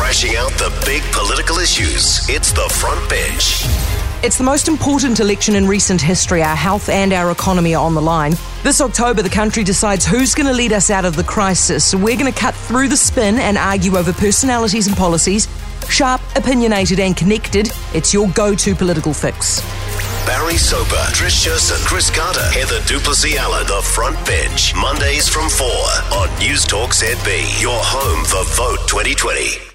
Thrashing out the big political issues. It's the front bench. It's the most important election in recent history. Our health and our economy are on the line. This October, the country decides who's going to lead us out of the crisis. We're going to cut through the spin and argue over personalities and policies. Sharp, opinionated, and connected. It's your go to political fix. Barry Soper, Trish and Chris Carter, Heather du Plessis-Allan, The Front Bench. Mondays from 4 on News Talk ZB. Your home for Vote 2020.